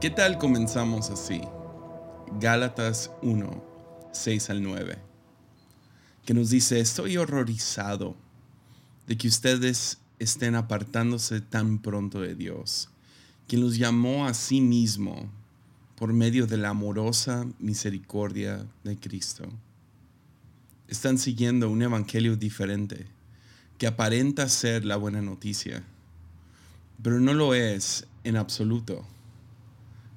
¿Qué tal comenzamos así? Gálatas 1, 6 al 9, que nos dice, estoy horrorizado de que ustedes estén apartándose tan pronto de Dios, quien los llamó a sí mismo por medio de la amorosa misericordia de Cristo. Están siguiendo un evangelio diferente, que aparenta ser la buena noticia, pero no lo es en absoluto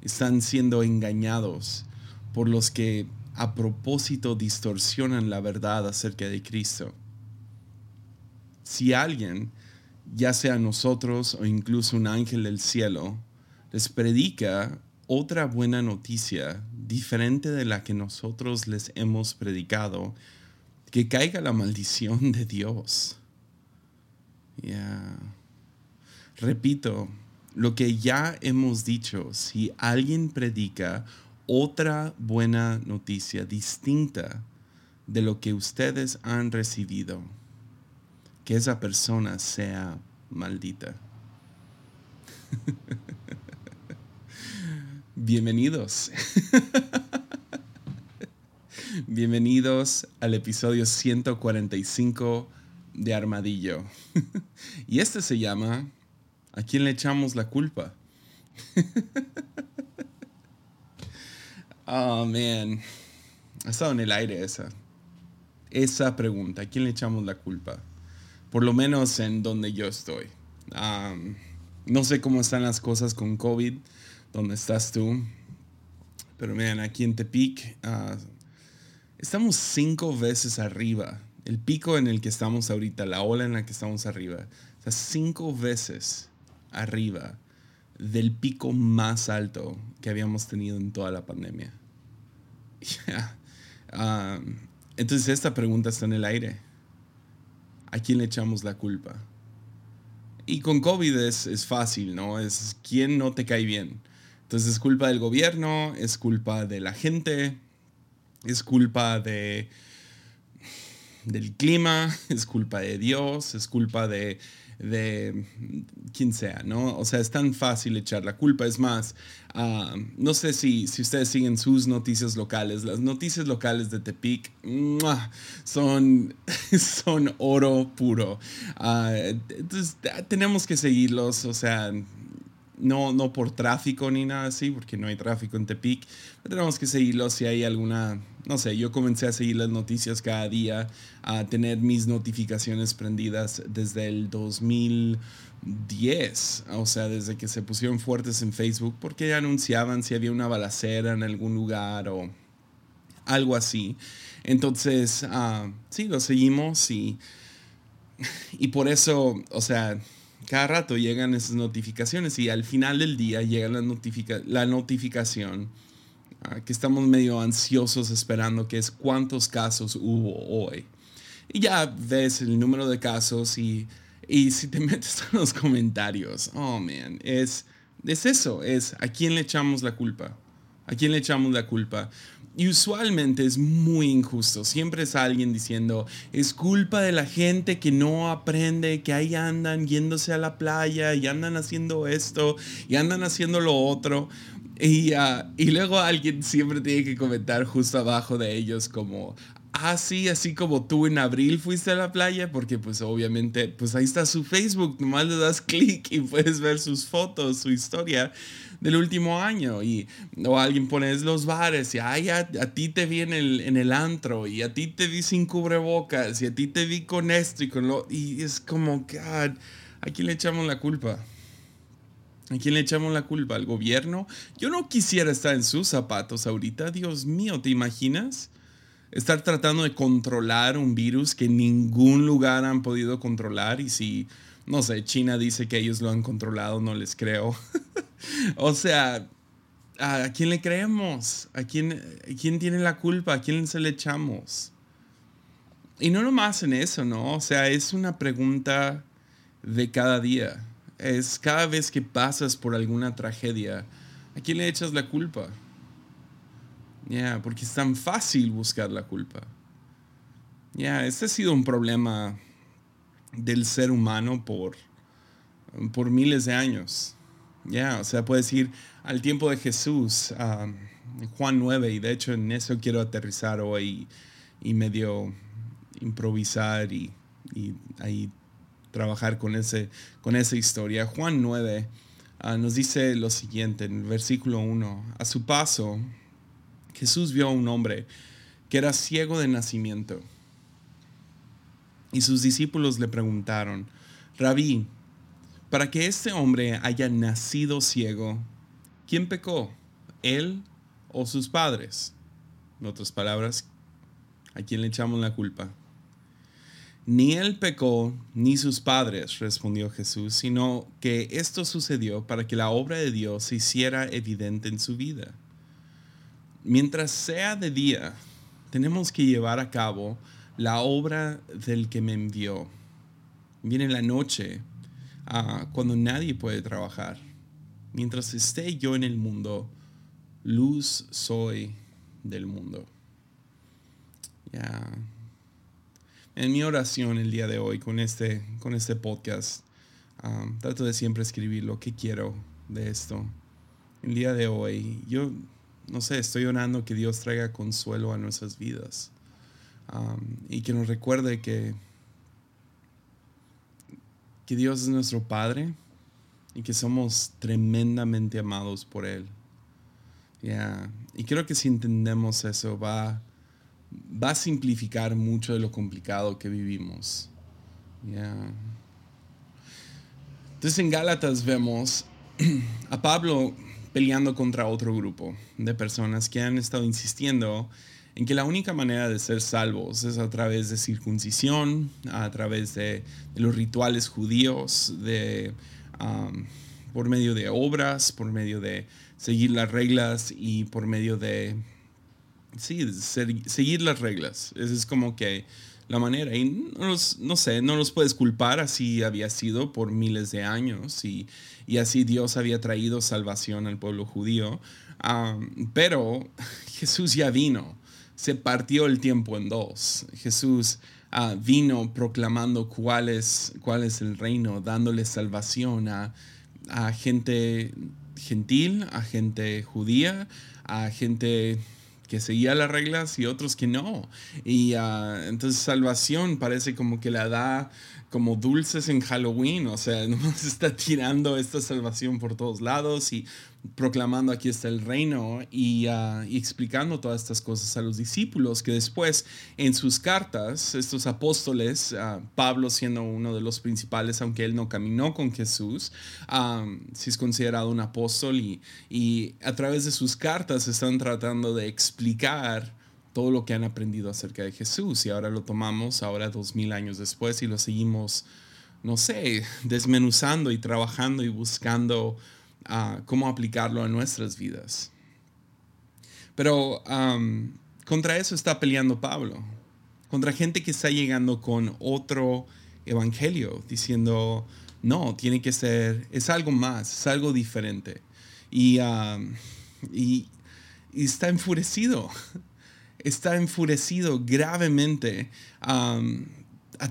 están siendo engañados por los que a propósito distorsionan la verdad acerca de Cristo. Si alguien, ya sea nosotros o incluso un ángel del cielo, les predica otra buena noticia diferente de la que nosotros les hemos predicado, que caiga la maldición de Dios. Ya. Repito, lo que ya hemos dicho, si alguien predica otra buena noticia distinta de lo que ustedes han recibido, que esa persona sea maldita. Bienvenidos. Bienvenidos al episodio 145 de Armadillo. y este se llama ¿A quién le echamos la culpa? oh, man. Ha estado en el aire esa. Esa pregunta. ¿A quién le echamos la culpa? Por lo menos en donde yo estoy. no sé cómo están las cosas con COVID. ¿Dónde estás tú? Pero vean, aquí en Tepic uh, estamos cinco veces arriba. El pico en el que estamos ahorita, la ola en la que estamos arriba, está cinco veces arriba del pico más alto que habíamos tenido en toda la pandemia. Entonces esta pregunta está en el aire. ¿A quién le echamos la culpa? Y con COVID es, es fácil, ¿no? Es quién no te cae bien. Entonces es culpa del gobierno, es culpa de la gente, es culpa de del clima, es culpa de Dios, es culpa de de quien sea, ¿no? O sea, es tan fácil echar la culpa. Es más, ah, no sé si, si ustedes siguen sus noticias locales. Las noticias locales de Tepic son, son oro puro. Ah, entonces, tenemos que seguirlos, o sea, no, no por tráfico ni nada así, porque no hay tráfico en Tepic. tenemos que seguirlo si hay alguna, no sé, yo comencé a seguir las noticias cada día, a tener mis notificaciones prendidas desde el 2010, o sea, desde que se pusieron fuertes en Facebook, porque anunciaban si había una balacera en algún lugar o algo así. Entonces, uh, sí, lo seguimos y, y por eso, o sea, cada rato llegan esas notificaciones y al final del día llega la, la notificación que estamos medio ansiosos esperando, que es cuántos casos hubo hoy. Y ya ves el número de casos y, y si te metes en los comentarios, oh man, es, es eso, es a quién le echamos la culpa. ¿A quién le echamos la culpa? Y usualmente es muy injusto. Siempre es alguien diciendo, es culpa de la gente que no aprende, que ahí andan yéndose a la playa y andan haciendo esto y andan haciendo lo otro. Y, ah, y luego alguien siempre tiene que comentar justo abajo de ellos como, ah, así como tú en abril fuiste a la playa, porque pues obviamente, pues ahí está su Facebook, nomás le das clic y puedes ver sus fotos, su historia del último año. Y, o alguien pone los bares y, ay, a, ti te vi en el, en el antro y a ti te vi sin cubrebocas y a ti te vi con esto y con lo... Y es como, God, ¿a quién le echamos la culpa? ¿A quién le echamos la culpa? ¿Al gobierno? Yo no quisiera estar en sus zapatos ahorita. Dios mío, ¿te imaginas? estar tratando de controlar un virus que en ningún lugar han podido controlar y si, no sé, China dice que ellos lo han controlado, no les creo. o sea, ¿a quién le creemos? ¿A quién, quién tiene la culpa? ¿A quién se le echamos? Y no nomás en eso, ¿no? O sea, es una pregunta de cada día. Es cada vez que pasas por alguna tragedia, ¿a quién le echas la culpa? Ya, porque es tan fácil buscar la culpa. Ya, este ha sido un problema del ser humano por, por miles de años. Ya, o sea, puedes ir al tiempo de Jesús, Juan 9, y de hecho en eso quiero aterrizar hoy y, medio improvisar y, y, ahí trabajar con, ese, con esa historia. Juan 9 ah, nos dice lo siguiente en el versículo 1. A su paso, Jesús vio a un hombre que era ciego de nacimiento. Y sus discípulos le preguntaron, Rabí, para que este hombre haya nacido ciego, ¿quién pecó? ¿Él o sus padres? En otras palabras, ¿a quién le echamos la culpa? Ni él pecó, ni sus padres, respondió Jesús, sino que esto sucedió para que la obra de Dios se hiciera evidente en su vida. Mientras sea de día, tenemos que llevar a cabo la obra del que me envió. Viene la noche cuando nadie puede trabajar. Mientras esté yo en el mundo, luz soy del mundo. En mi oración el día de hoy con este, con este podcast, trato de siempre escribir lo que quiero de esto. El día de hoy, yo no sé, estoy orando que Dios traiga consuelo a nuestras vidas y que nos recuerde que que Dios es nuestro Padre y que somos tremendamente amados por Él. Y creo que si entendemos eso va, va a simplificar mucho de lo complicado que vivimos. Entonces en Gálatas vemos a Pablo peleando contra otro grupo de personas que han estado insistiendo en que la única manera de ser salvos es a través de circuncisión, a través de, los rituales judíos, de, por medio de obras, por medio de seguir las reglas y por medio de, sí, seguir las reglas. Esa es como que la manera. Y no, no, sé, no los puedes culpar, así había sido por miles de años y, y así Dios había traído salvación al pueblo judío. pero Jesús ya vino se partió el tiempo en dos. Jesús ah, vino proclamando cuál es, cuál es el reino, dándole salvación a, gente gentil, a gente judía, a gente que seguía las reglas y otros que no. Y ah, entonces salvación parece como que la da como dulces en Halloween, o sea, nos está tirando esta salvación por todos lados y proclamando aquí está el reino y, ah, explicando todas estas cosas a los discípulos que después en sus cartas, estos apóstoles, ah, Pablo siendo uno de los principales, aunque él no caminó con Jesús, ah, si es considerado un apóstol y a través de sus cartas están tratando de explicar todo lo que han aprendido acerca de Jesús y ahora lo tomamos ahora dos mil años después y lo seguimos, no sé, desmenuzando y trabajando y buscando uh, cómo aplicarlo a nuestras vidas. Pero contra eso está peleando Pablo, contra gente que está llegando con otro evangelio, diciendo, no, tiene que ser, es algo más, es algo diferente. Y, y está enfurecido está enfurecido gravemente a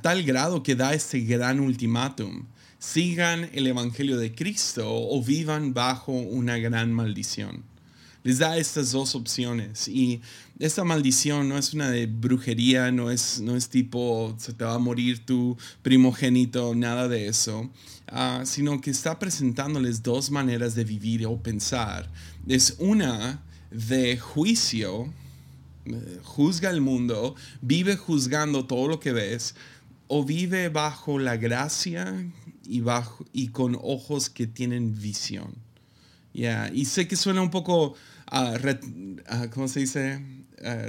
tal grado que da este gran ultimátum. Sigan el Evangelio de Cristo o vivan bajo una gran maldición. Les da estas dos opciones y esta maldición no es una de brujería, no es, no es tipo se te va a morir tu primogénito, nada de eso, ah, sino que está presentándoles dos maneras de vivir o pensar. Es una de juicio juzga el mundo, vive juzgando todo lo que ves, o vive bajo la gracia y, bajo, y con ojos que tienen visión. Y sé que suena un poco, uh, ¿cómo se dice? Ah,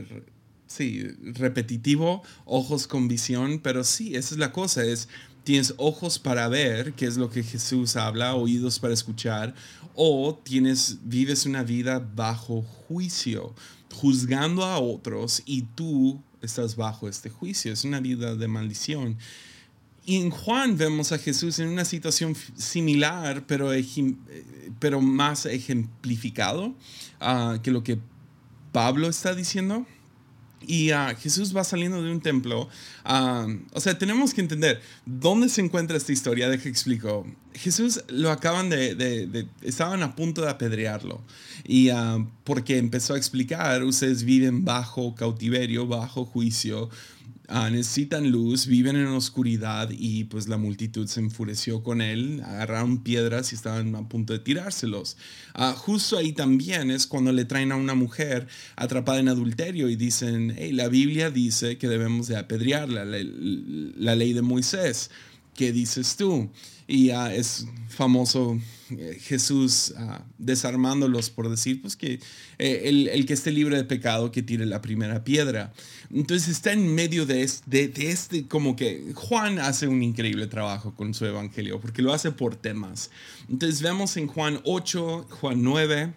sí, repetitivo, ojos con visión, pero sí, esa es la cosa, es tienes ojos para ver, que es lo que Jesús habla, oídos para escuchar, o tienes, vives una vida bajo juicio, juzgando a otros y tú estás bajo este juicio. Es una vida de maldición. Y en Juan vemos a Jesús en una situación similar, pero, pero más ejemplificado uh, que lo que Pablo está diciendo. Y ah, Jesús va saliendo de un templo. Ah, o sea, tenemos que entender dónde se encuentra esta historia. Deja explico. Jesús lo acaban de, estaban a punto de apedrearlo. Y ah, porque empezó a explicar, ustedes viven bajo cautiverio, bajo juicio. Ah, necesitan luz, viven en oscuridad y pues la multitud se enfureció con él, agarraron piedras y estaban a punto de tirárselos. Ah, justo ahí también es cuando le traen a una mujer atrapada en adulterio y dicen, hey, la Biblia dice que debemos de apedrearla, la, ley de Moisés. ¿Qué dices tú? Y es famoso Jesús ah, desarmándolos por decir, pues que eh, el, que esté libre de pecado, que tire la primera piedra. Entonces está en medio de este, de, este, como que Juan hace un increíble trabajo con su evangelio, porque lo hace por temas. Entonces vemos en Juan 8, Juan 9,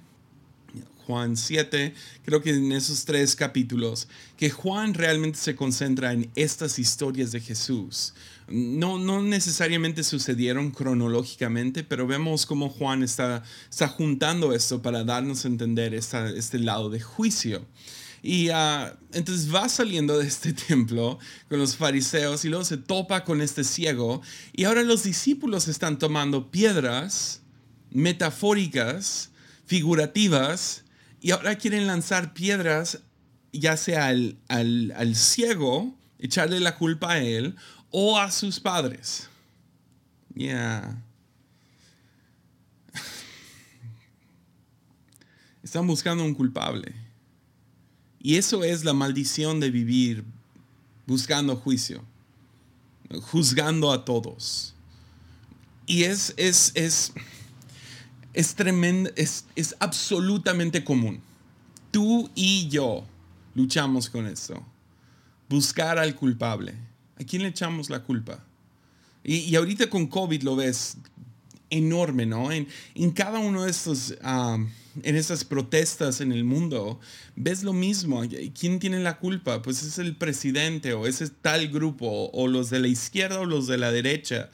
Juan 7, creo que en esos tres capítulos, que Juan realmente se concentra en estas historias de Jesús. No, no necesariamente sucedieron cronológicamente, pero vemos cómo Juan está, está juntando esto para darnos a entender este lado de juicio. Y ah, entonces va saliendo de este templo con los fariseos y luego se topa con este ciego. Y ahora los discípulos están tomando piedras metafóricas, figurativas, y ahora quieren lanzar piedras, ya sea al, al, ciego, echarle la culpa a él, o a sus padres. Ya. Están buscando un culpable. Y eso es la maldición de vivir buscando juicio, juzgando a todos. Y es, es, es, es tremendo, es, es absolutamente común. Tú y yo luchamos con esto. Buscar al culpable. ¿A quién le echamos la culpa? Y, y ahorita con COVID lo ves enorme, ¿no? En, en cada uno de estos, en estas protestas en el mundo, ves lo mismo. ¿Quién tiene la culpa? Pues es el presidente o ese tal grupo, o los de la izquierda o los de la derecha.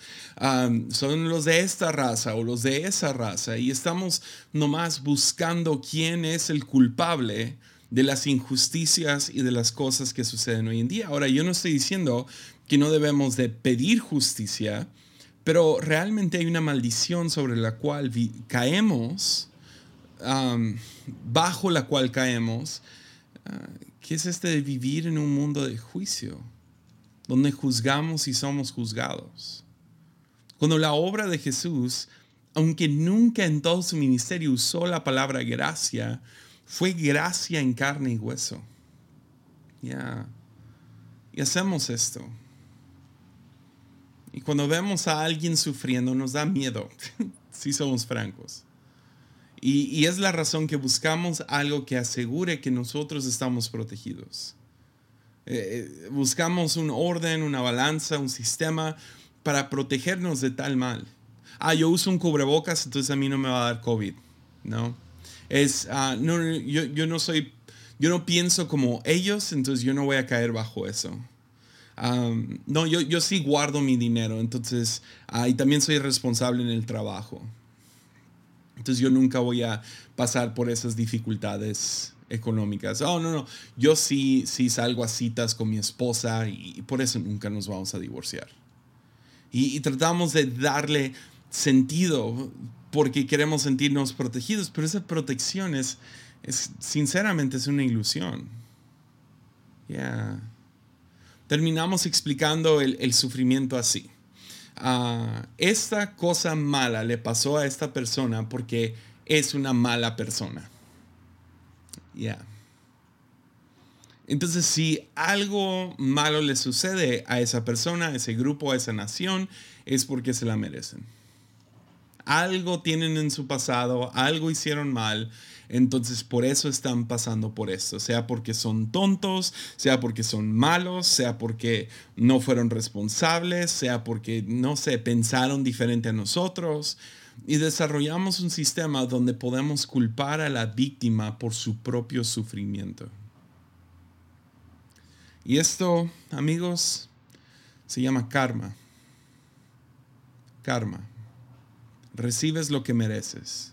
son los de esta raza o los de esa raza. Y estamos nomás buscando quién es el culpable de las injusticias y de las cosas que suceden hoy en día. Ahora, yo no estoy diciendo que no debemos de pedir justicia, pero realmente hay una maldición sobre la cual caemos, bajo la cual caemos, ah, que es este de vivir en un mundo de juicio, donde juzgamos y somos juzgados. Cuando la obra de Jesús, aunque nunca en todo su ministerio usó la palabra gracia, fue gracia en carne y hueso. Ya. Y hacemos esto. Y cuando vemos a alguien sufriendo nos da miedo, si somos francos. Y, es la razón que buscamos algo que asegure que nosotros estamos protegidos. Eh, eh, buscamos un orden, una balanza, un sistema para protegernos de tal mal. Ah, yo uso un cubrebocas, entonces a mí no me va a dar COVID. No. Es, ah, no, yo, yo no soy, yo no pienso como ellos, entonces yo no voy a caer bajo eso no, yo, yo sí guardo mi dinero, entonces, uh, y también soy responsable en el trabajo. Entonces yo nunca voy a pasar por esas dificultades económicas. Oh, no, no, yo sí, sí salgo a citas con mi esposa y, por eso nunca nos vamos a divorciar. Y, tratamos de darle sentido porque queremos sentirnos protegidos, pero esa protección es, es sinceramente, es una ilusión. Yeah terminamos explicando el, sufrimiento así. Ah, esta cosa mala le pasó a esta persona porque es una mala persona. Ya. Entonces, si algo malo le sucede a esa persona, a ese grupo, a esa nación, es porque se la merecen. Algo tienen en su pasado, algo hicieron mal entonces por eso están pasando por esto, sea porque son tontos, sea porque son malos, sea porque no fueron responsables, sea porque, no sé, pensaron diferente a nosotros. Y desarrollamos un sistema donde podemos culpar a la víctima por su propio sufrimiento. Y esto, amigos, se llama karma. Karma. Recibes lo que mereces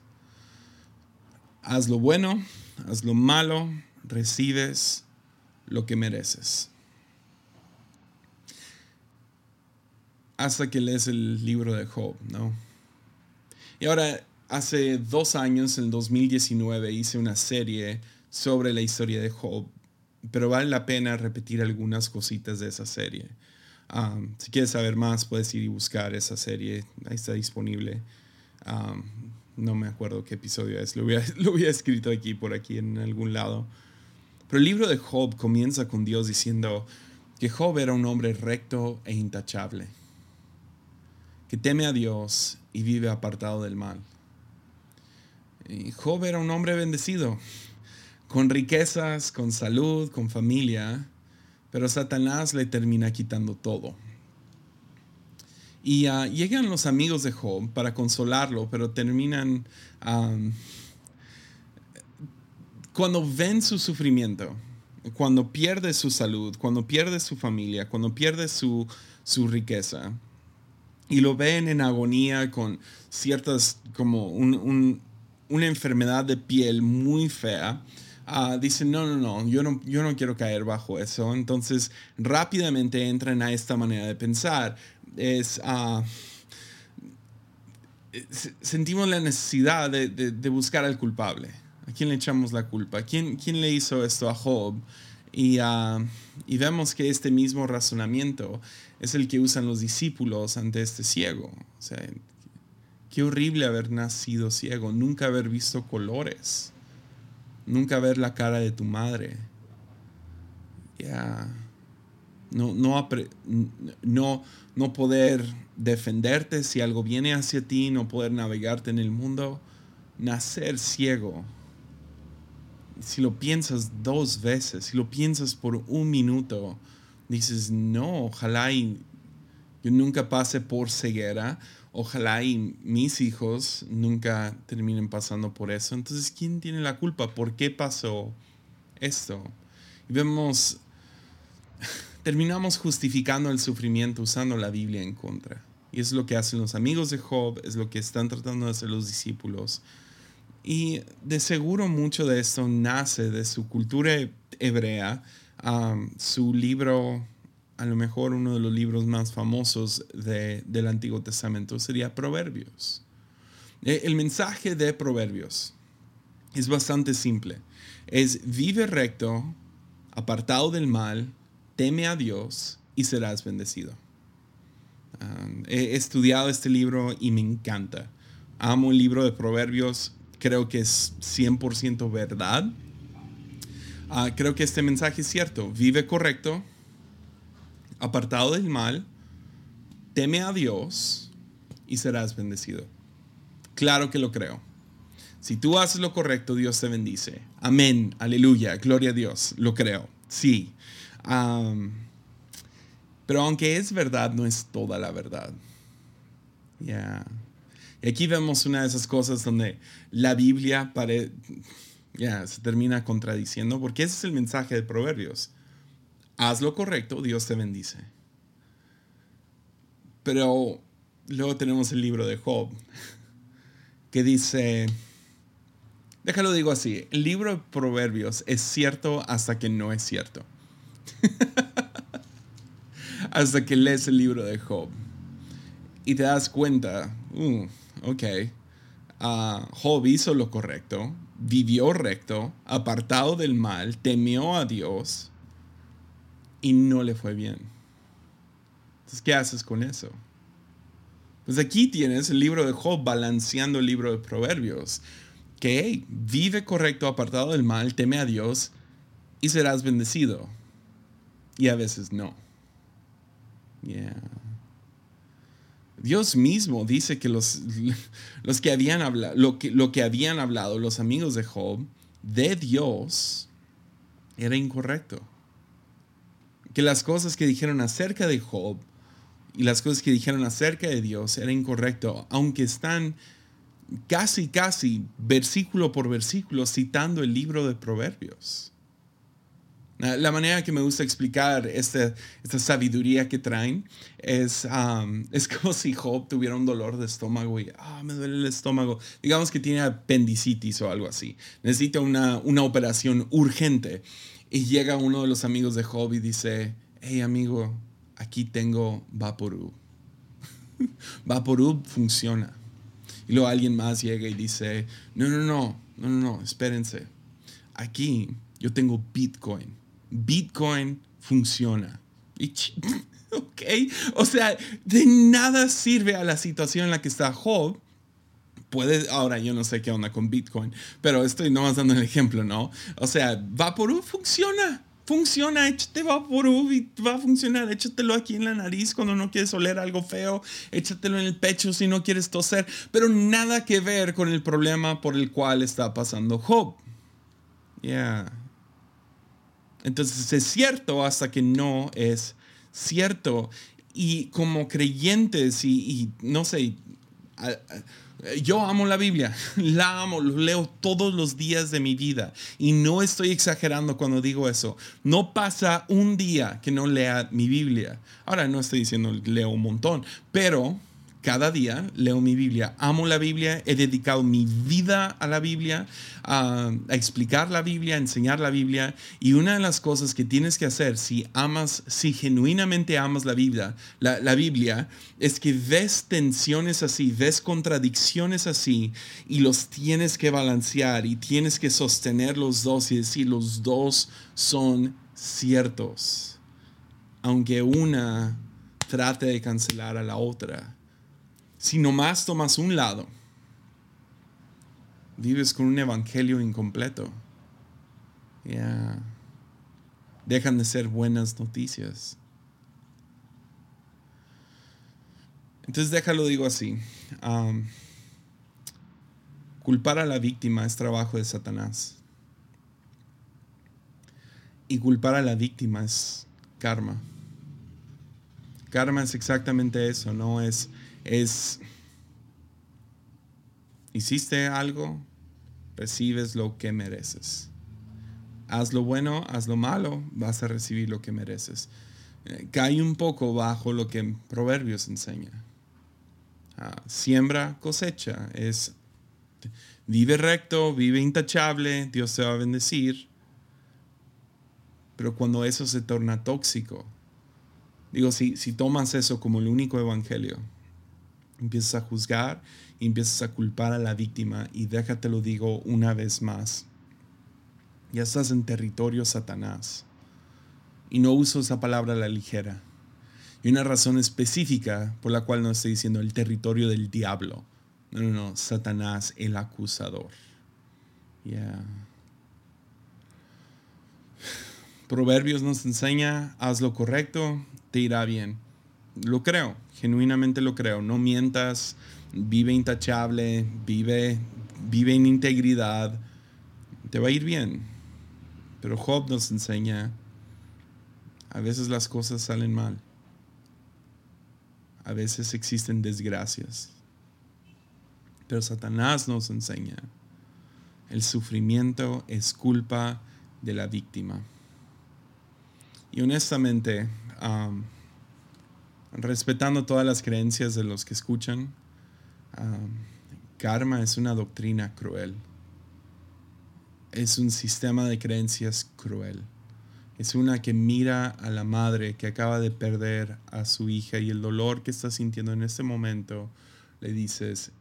haz lo bueno, haz lo malo, recibes lo que mereces. Hasta que lees el libro de Job, ¿no? Y ahora, hace dos años, en 2019, hice una serie sobre la historia de Job, pero vale la pena repetir algunas cositas de esa serie. Um, si quieres saber más, puedes ir y buscar esa serie, ahí está disponible. No me acuerdo qué episodio es, lo había, lo había escrito aquí, por aquí, en algún lado. Pero el libro de Job comienza con Dios diciendo que Job era un hombre recto e intachable, que teme a Dios y vive apartado del mal. Y Job era un hombre bendecido, con riquezas, con salud, con familia, pero Satanás le termina quitando todo. Y ah, llegan los amigos de Job para consolarlo, pero terminan cuando ven su sufrimiento, cuando pierde su salud, cuando pierde su familia, cuando pierde su, riqueza, y lo ven en agonía con ciertas, como una enfermedad de piel muy fea, uh, dicen, no, no, no yo, no, yo no quiero caer bajo eso. Entonces rápidamente entran a esta manera de pensar. Es, uh, sentimos la necesidad de, de buscar al culpable. ¿A quién le echamos la culpa? ¿Quién, quién le hizo esto a Job? Y, ah, y, vemos que este mismo razonamiento es el que usan los discípulos ante este ciego. Qué horrible haber nacido ciego, nunca haber visto colores, nunca ver la cara de tu madre. Ya. No, no, no, no poder defenderte si algo viene hacia ti, no poder navegarte en el mundo. Nacer ciego si lo piensas dos veces, si lo piensas por un minuto, dices, no, ojalá y yo nunca pase por ceguera, ojalá y mis hijos nunca terminen pasando por eso. Entonces, ¿quién tiene la culpa? ¿Por qué pasó esto? Y vemos, terminamos justificando el sufrimiento usando la Biblia en contra. Y es lo que hacen los amigos de Job, es lo que están tratando de hacer los discípulos. Y de seguro mucho de esto nace de su cultura hebrea. su libro, a lo mejor uno de los libros más famosos del Antiguo Testamento sería Proverbios. E, el mensaje de Proverbios es bastante simple. Es vive recto, apartado del mal, teme a Dios y serás bendecido. he estudiado este libro y me encanta. Amo el libro de Proverbios creo que es 100% verdad. Ah, creo que este mensaje es cierto. Vive correcto, apartado del mal, teme a Dios y serás bendecido. Claro que lo creo. Si tú haces lo correcto, Dios te bendice. Amén, aleluya, gloria a Dios. Lo creo, sí. Pero aunque es verdad, no es toda la verdad. Y aquí vemos una de esas cosas donde la Biblia se termina contradiciendo, porque ese es el mensaje de Proverbios. Haz lo correcto, Dios te bendice. Pero luego tenemos el libro de Job, que dice, déjalo digo así, el libro de Proverbios es cierto hasta que no es cierto. hasta que lees el libro de Job y te das cuenta, uh, ok, uh, Job hizo lo correcto, vivió recto, apartado del mal, temió a Dios y no le fue bien. Entonces, ¿qué haces con eso? Pues aquí tienes el libro de Job balanceando el libro de Proverbios. Que vive correcto, apartado del mal, teme a Dios y serás bendecido. Y a veces no. Dios mismo dice que los, los que habían hablado, lo que, lo que habían hablado los amigos de Job de Dios era incorrecto. Que las cosas que dijeron acerca de Job y las cosas que dijeron acerca de Dios era incorrecto, aunque están casi, casi versículo por versículo citando el libro de Proverbios. La manera que me gusta explicar esta, esta sabiduría que traen es, es como si Job tuviera un dolor de estómago y ah, me duele el estómago. Digamos que tiene apendicitis o algo así. Necesita una, una operación urgente. Y llega uno de los amigos de Job y dice, hey amigo, aquí tengo Vaporub. Vaporub funciona. Y luego alguien más llega y dice, no, no, no, no, no, no, espérense. Aquí yo tengo Bitcoin. Bitcoin funciona. ok, o sea, de nada sirve a la situación en la que está Job. Puede, ahora yo no sé qué onda con Bitcoin, pero estoy nomás dando el ejemplo, ¿no? O sea, Vaporub funciona funciona, échate Vaporub y va a funcionar, échatelo aquí en la nariz cuando no quieres oler algo feo, échatelo en el pecho si no quieres toser, pero nada que ver con el problema por el cual está pasando Job. Yeah. Entonces es cierto hasta que no es cierto. Y como creyentes y, no sé, yo amo la Biblia, la amo, lo leo todos los días de mi vida y no estoy exagerando cuando digo eso. No pasa un día que no lea mi Biblia. Ahora no estoy diciendo leo un montón, pero cada día leo mi Biblia, amo la Biblia, he dedicado mi vida a la Biblia, a, explicar la Biblia, a enseñar la Biblia. Y una de las cosas que tienes que hacer si amas, si genuinamente amas la Biblia, la, la Biblia, es que ves tensiones así, ves contradicciones así y los tienes que balancear y tienes que sostener los dos y decir los dos son ciertos, aunque una trate de cancelar a la otra. Si nomás tomas un lado, vives con un evangelio incompleto. Ya. Dejan de ser buenas noticias. Entonces déjalo digo así. culpar a la víctima es trabajo de Satanás. Y culpar a la víctima es karma. Karma es exactamente eso, no es es, hiciste algo, recibes lo que mereces. Haz lo bueno, haz lo malo, vas a recibir lo que mereces. Eh, cae un poco bajo lo que Proverbios enseña. Ah, siembra, cosecha. Es vive recto, vive intachable, Dios te va a bendecir. Pero cuando eso se torna tóxico, digo, si, si tomas eso como el único evangelio, empiezas a juzgar y empiezas a culpar a la víctima y déjate lo digo una vez más. Ya estás en territorio Satanás. Y no uso esa palabra a la ligera. Y una razón específica por la cual no estoy diciendo el territorio del diablo. No, no, no, Satanás el acusador. Yeah. Proverbios nos enseña, haz lo correcto, te irá bien. Lo creo, genuinamente lo creo. No mientas, vive intachable, vive, vive en integridad. Te va a ir bien. Pero Job nos enseña, a veces las cosas salen mal. A veces existen desgracias. Pero Satanás nos enseña, el sufrimiento es culpa de la víctima. Y honestamente, respetando todas las creencias de los que escuchan, karma es una doctrina cruel. Es un sistema de creencias cruel. Es una que mira a la madre que acaba de perder a su hija y el dolor que está sintiendo en este momento, le dices,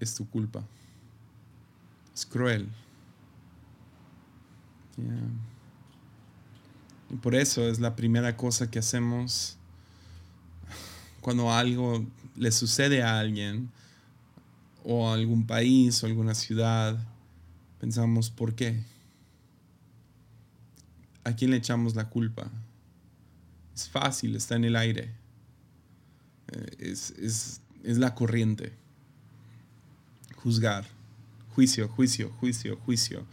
es tu culpa. Es cruel. Y por eso es la primera cosa que hacemos cuando algo le sucede a alguien o a algún país o alguna ciudad, pensamos, ¿por qué? ¿A quién le echamos la culpa? Es fácil, está en el aire. Eh, es, es, es la corriente. Juzgar. Juicio, juicio, juicio, juicio.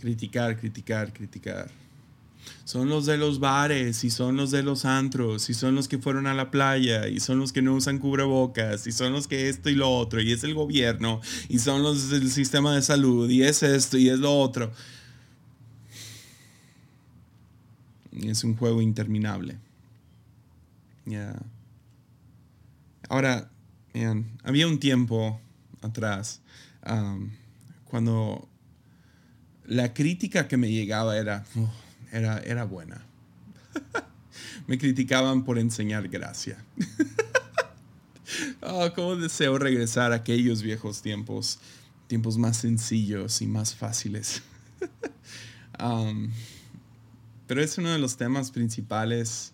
Criticar, criticar, criticar son los de los bares y son los de los antros y son los que fueron a la playa y son los que no usan cubrebocas y son los que esto y lo otro y es el gobierno y son los del sistema de salud y es esto y es lo otro. Es un juego interminable. Ahora, había un tiempo atrás cuando la crítica que me llegaba era, era, era buena. Me criticaban por enseñar gracia. oh, cómo deseo regresar a aquellos viejos tiempos, tiempos más sencillos y más fáciles. Um, pero es uno de los temas principales,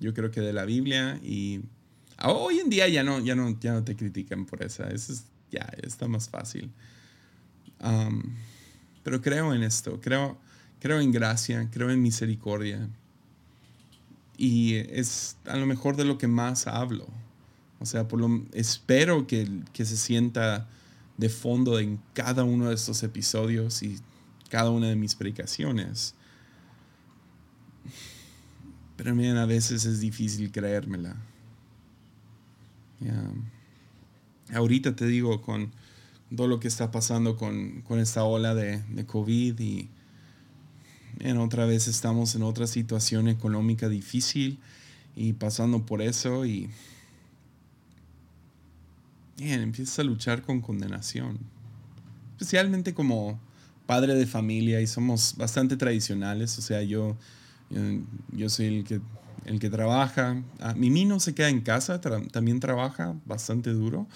yo creo que de la Biblia y hoy en día ya no, ya no, ya no te critican por esa, eso es, ya está más fácil. Um, pero creo en esto, creo, creo en gracia, creo en misericordia. Y es a lo mejor de lo que más hablo. O sea, por lo, espero que, que se sienta de fondo en cada uno de estos episodios y cada una de mis predicaciones. Pero miren, a veces es difícil creérmela. Ahorita te digo, con todo lo que está pasando con, esta ola de, de COVID y en otra vez estamos en otra situación económica difícil y pasando por eso y bien, empiezas a luchar con condenación. Especialmente como padre de familia y somos bastante tradicionales. O sea, yo, yo, soy el que, el que trabaja. Ah, mi no se queda en casa, también trabaja bastante duro,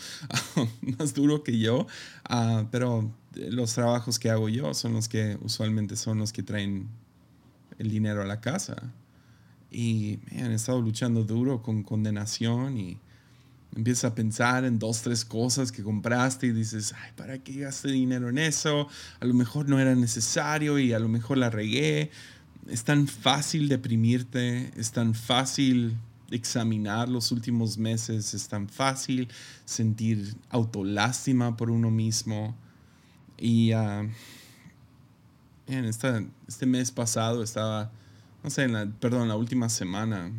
más duro que yo. Ah, pero los trabajos que hago yo son los que usualmente son los que traen el dinero a la casa. Y me han estado luchando duro con condenación y Empiezas a pensar en dos, tres cosas que compraste y dices, ay, ¿para qué gasté dinero en eso? A lo mejor no era necesario y a lo mejor la regué. Es tan fácil deprimirte, es tan fácil examinar los últimos meses, es tan fácil sentir autolástima por uno mismo. Y uh, en este mes pasado estaba, no sé, en la, perdón, la última semana,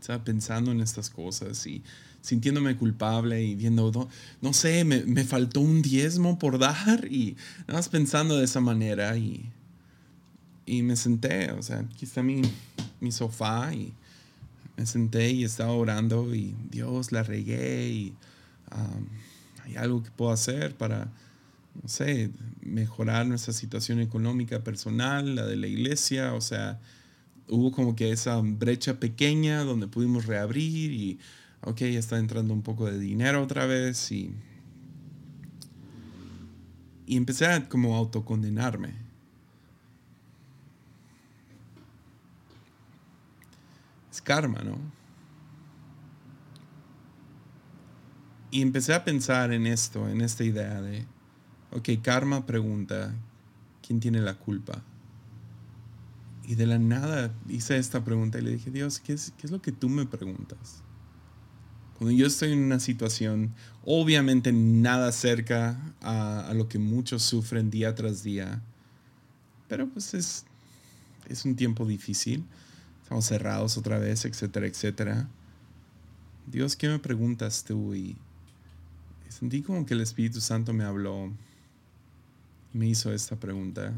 estaba pensando en estas cosas y sintiéndome culpable y viendo, no, sé, me, me, faltó un diezmo por dar y nada más pensando de esa manera y, y me senté, o sea, aquí está mi, mi sofá y me senté y estaba orando y Dios la regué y hay algo que puedo hacer para, no sé, mejorar nuestra situación económica personal, la de la iglesia, o sea, hubo como que esa brecha pequeña donde pudimos reabrir y ok, está entrando un poco de dinero otra vez y, y empecé a como autocondenarme. Es karma, ¿no? Y empecé a pensar en esto, en esta idea de, ok, karma pregunta, ¿quién tiene la culpa? Y de la nada hice esta pregunta y le dije, Dios, ¿qué es, lo que tú me preguntas? Cuando yo estoy en una situación, obviamente nada cerca a, lo que muchos sufren día tras día, pero pues es, es un tiempo difícil, estamos cerrados otra vez, etcétera, etcétera. Dios, ¿qué me preguntas tú? Y sentí como que el Espíritu Santo me habló y me hizo esta pregunta.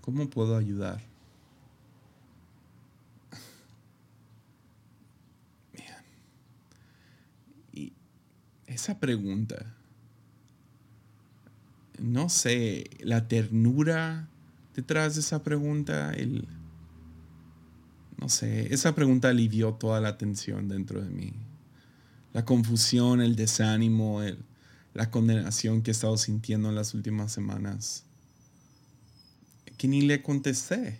¿Cómo puedo ayudar? esa pregunta, no sé, la ternura detrás de esa pregunta, el, no sé, esa pregunta alivió toda la tensión dentro de mí. La confusión, el desánimo, la condenación que he estado sintiendo en las últimas semanas. Que ni le contesté.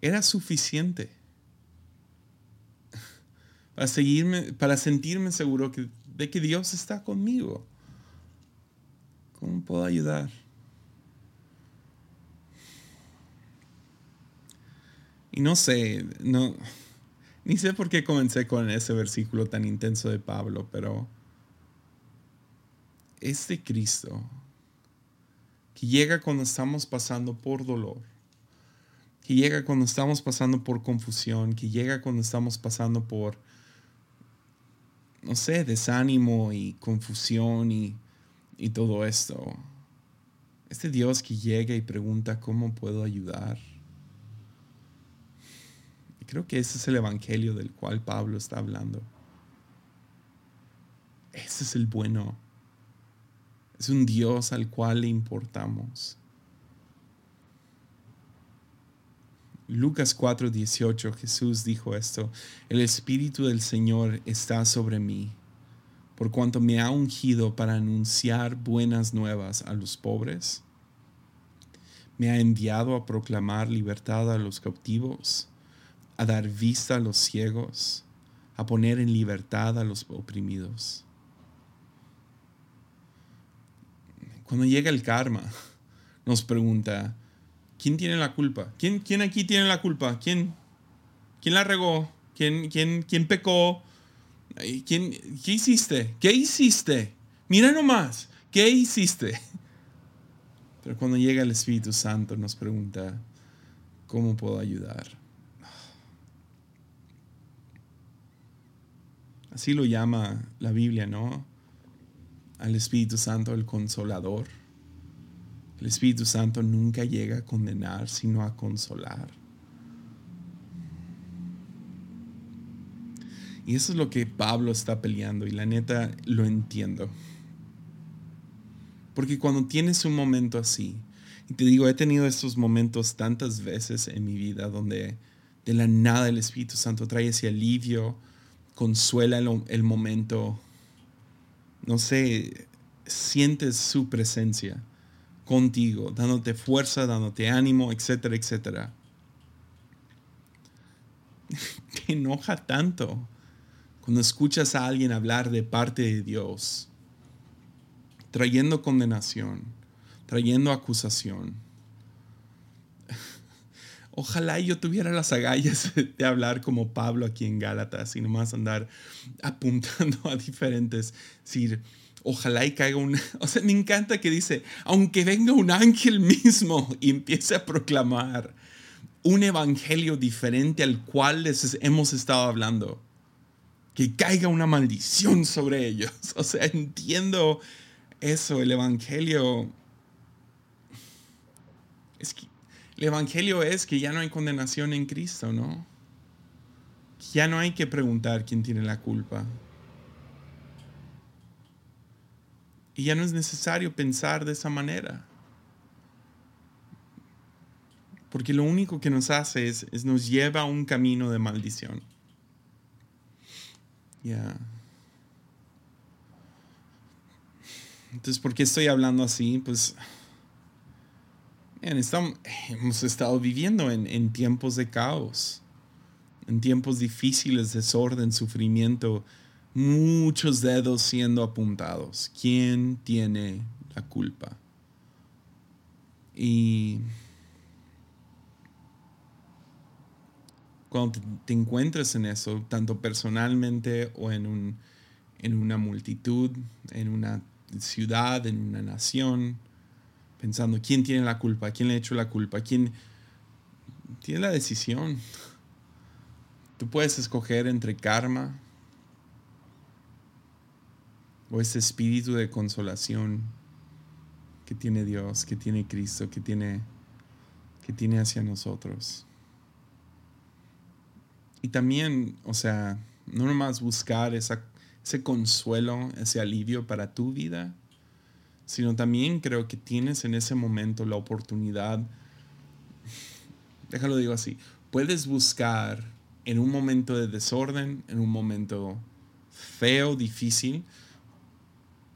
Era suficiente para seguirme, para sentirme seguro de que Dios está conmigo. ¿Cómo puedo ayudar? Y no sé, no, ni sé por qué comencé con ese versículo tan intenso de Pablo, pero este Cristo que llega cuando estamos pasando por dolor, que llega cuando estamos pasando por confusión, que llega cuando estamos pasando por no sé, desánimo y confusión y, todo esto. Este Dios que llega y pregunta cómo puedo ayudar. Creo que ese es el Evangelio del cual Pablo está hablando. Ese es el bueno. Es un Dios al cual le importamos. Lucas 4:18 Jesús dijo esto, el Espíritu del Señor está sobre mí, por cuanto me ha ungido para anunciar buenas nuevas a los pobres. Me ha enviado a proclamar libertad a los cautivos, a dar vista a los ciegos, a poner en libertad a los oprimidos. Cuando llega el karma, nos pregunta, ¿quién tiene la culpa? ¿Quién, quién aquí tiene la culpa? ¿Quién, quién la regó? ¿Quién, quién, quién pecó? ¿Quién, ¿Qué hiciste? ¿Qué hiciste? Mira nomás, ¿qué hiciste? Pero cuando llega el Espíritu Santo nos pregunta, ¿cómo puedo ayudar? Así lo llama la Biblia, ¿no? Al Espíritu Santo el consolador. El Espíritu Santo nunca llega a condenar, sino a consolar. Y eso es lo que Pablo está peleando y la neta lo entiendo. Porque cuando tienes un momento así, y te digo, he tenido estos momentos tantas veces en mi vida donde de la nada el Espíritu Santo trae ese alivio, consuela el, momento, no sé, sientes su presencia contigo, dándote fuerza, dándote ánimo, etcétera, etcétera. Te enoja tanto cuando escuchas a alguien hablar de parte de Dios, trayendo condenación, trayendo acusación. Ojalá yo tuviera las agallas de hablar como Pablo aquí en Gálatas y nomás andar apuntando a diferentes, decir, ojalá y caiga un... O sea, me encanta que dice, aunque venga un ángel mismo y empiece a proclamar un evangelio diferente al cual les hemos estado hablando, que caiga una maldición sobre ellos. O sea, entiendo eso, el evangelio... Es que el evangelio es que ya no hay condenación en Cristo, ¿no? Ya no hay que preguntar quién tiene la culpa. Y ya no es necesario pensar de esa manera. Porque lo único que nos hace es, nos lleva a un camino de maldición. Ya. Entonces, ¿por qué estoy hablando así? Pues hemos estado viviendo en, en, tiempos de caos, en tiempos difíciles, desorden, sufrimiento, muchos dedos siendo apuntados. ¿Quién tiene la culpa? Y cuando te, encuentres en eso, tanto personalmente o en, un, en una multitud, en una ciudad, en una nación, pensando quién tiene la culpa, quién le ha hecho la culpa, quién tiene la decisión. Tú puedes escoger entre karma o ese espíritu de consolación que tiene Dios, que tiene Cristo, que tiene, que tiene hacia nosotros. Y también, o sea, no nomás buscar ese consuelo, ese alivio para tu vida, sino también creo que tienes en ese momento la oportunidad, déjalo digo así, puedes buscar en un momento de desorden, en un momento feo, difícil,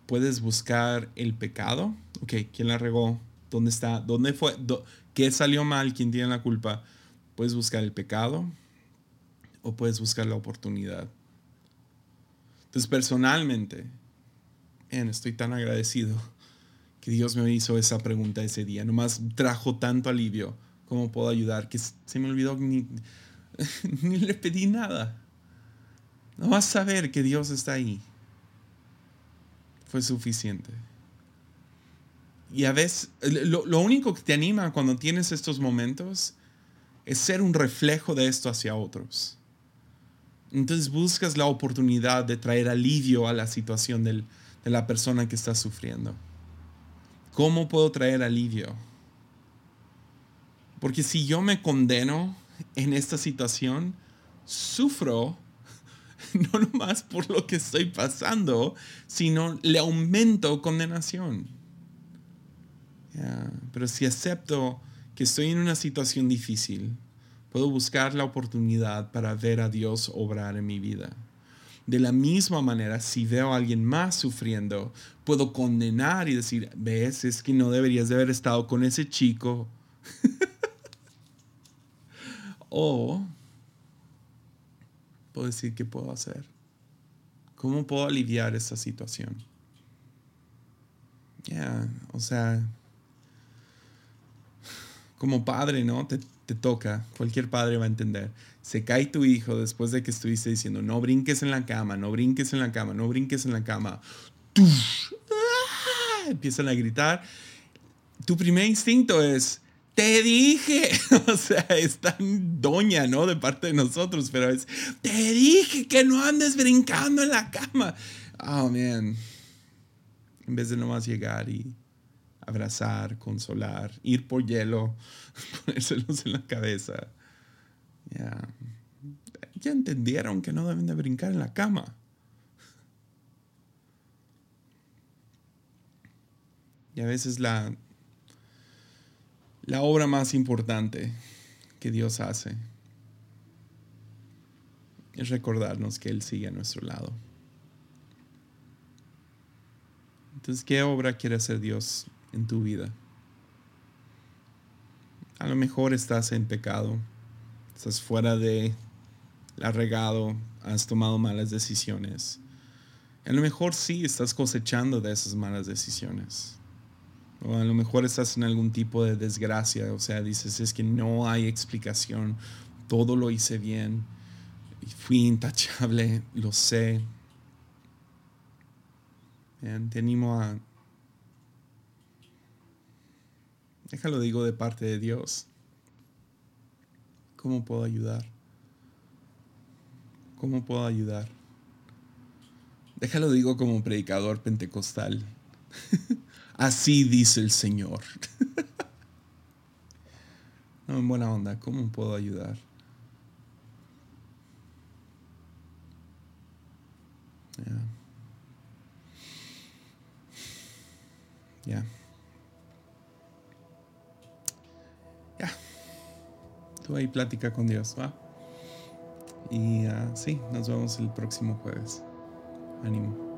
puedes buscar el pecado. Ok, ¿quién la regó? ¿Dónde está? ¿Dónde fue? ¿Qué salió mal? ¿Quién tiene la culpa? Puedes buscar el pecado o puedes buscar la oportunidad. Entonces, personalmente, estoy tan agradecido que Dios me hizo esa pregunta ese día. Nomás trajo tanto alivio. ¿Cómo puedo ayudar? Que se me olvidó ni, ni le pedí nada. Nomás saber que Dios está ahí fue suficiente. Y a veces, lo, lo, único que te anima cuando tienes estos momentos es ser un reflejo de esto hacia otros. Entonces buscas la oportunidad de traer alivio a la situación del, de la persona que está sufriendo. ¿Cómo puedo traer alivio? Porque si yo me condeno en esta situación, sufro no nomás por lo que estoy pasando, sino le aumento condenación. Pero si acepto que estoy en una situación difícil, Puedo buscar la oportunidad para ver a Dios obrar en mi vida. De la misma manera, si veo a alguien más sufriendo, puedo condenar y decir, ves, es que no deberías de haber estado con ese chico. o puedo decir, ¿qué puedo hacer? ¿Cómo puedo aliviar esa situación? Ya, o sea, como padre, ¿no? Te, te, toca, cualquier padre va a entender. Se cae tu hijo después de que estuviste diciendo, no brinques en la cama, no brinques en la cama, no brinques en la cama. ¡Ah! Empiezan a gritar. Tu primer instinto es, te dije, o sea, es tan doña, ¿no? De parte de nosotros, pero es, te dije que no andes brincando en la cama. Oh, man. En vez de nomás llegar y abrazar, consolar, ir por hielo, ponérselos en la cabeza. Ya. Ya entendieron que no deben de brincar en la cama. Y a veces la, la obra más importante que Dios hace es recordarnos que Él sigue a nuestro lado. Entonces, ¿qué obra quiere hacer Dios en tu vida? A lo mejor estás en pecado, estás fuera de la regado, has tomado malas decisiones. A lo mejor sí estás cosechando de esas malas decisiones. O a lo mejor estás en algún tipo de desgracia, o sea, dices, es que no hay explicación, todo lo hice bien, fui intachable, lo sé. te animo a... Déjalo digo de parte de Dios. ¿Cómo puedo ayudar? ¿Cómo puedo ayudar? Déjalo digo como predicador pentecostal. Así dice el Señor. no, en buena onda, ¿cómo puedo ayudar? Ya. Tú ahí plática con Dios, ¿va? Y uh, sí, nos vemos el próximo jueves. Ánimo.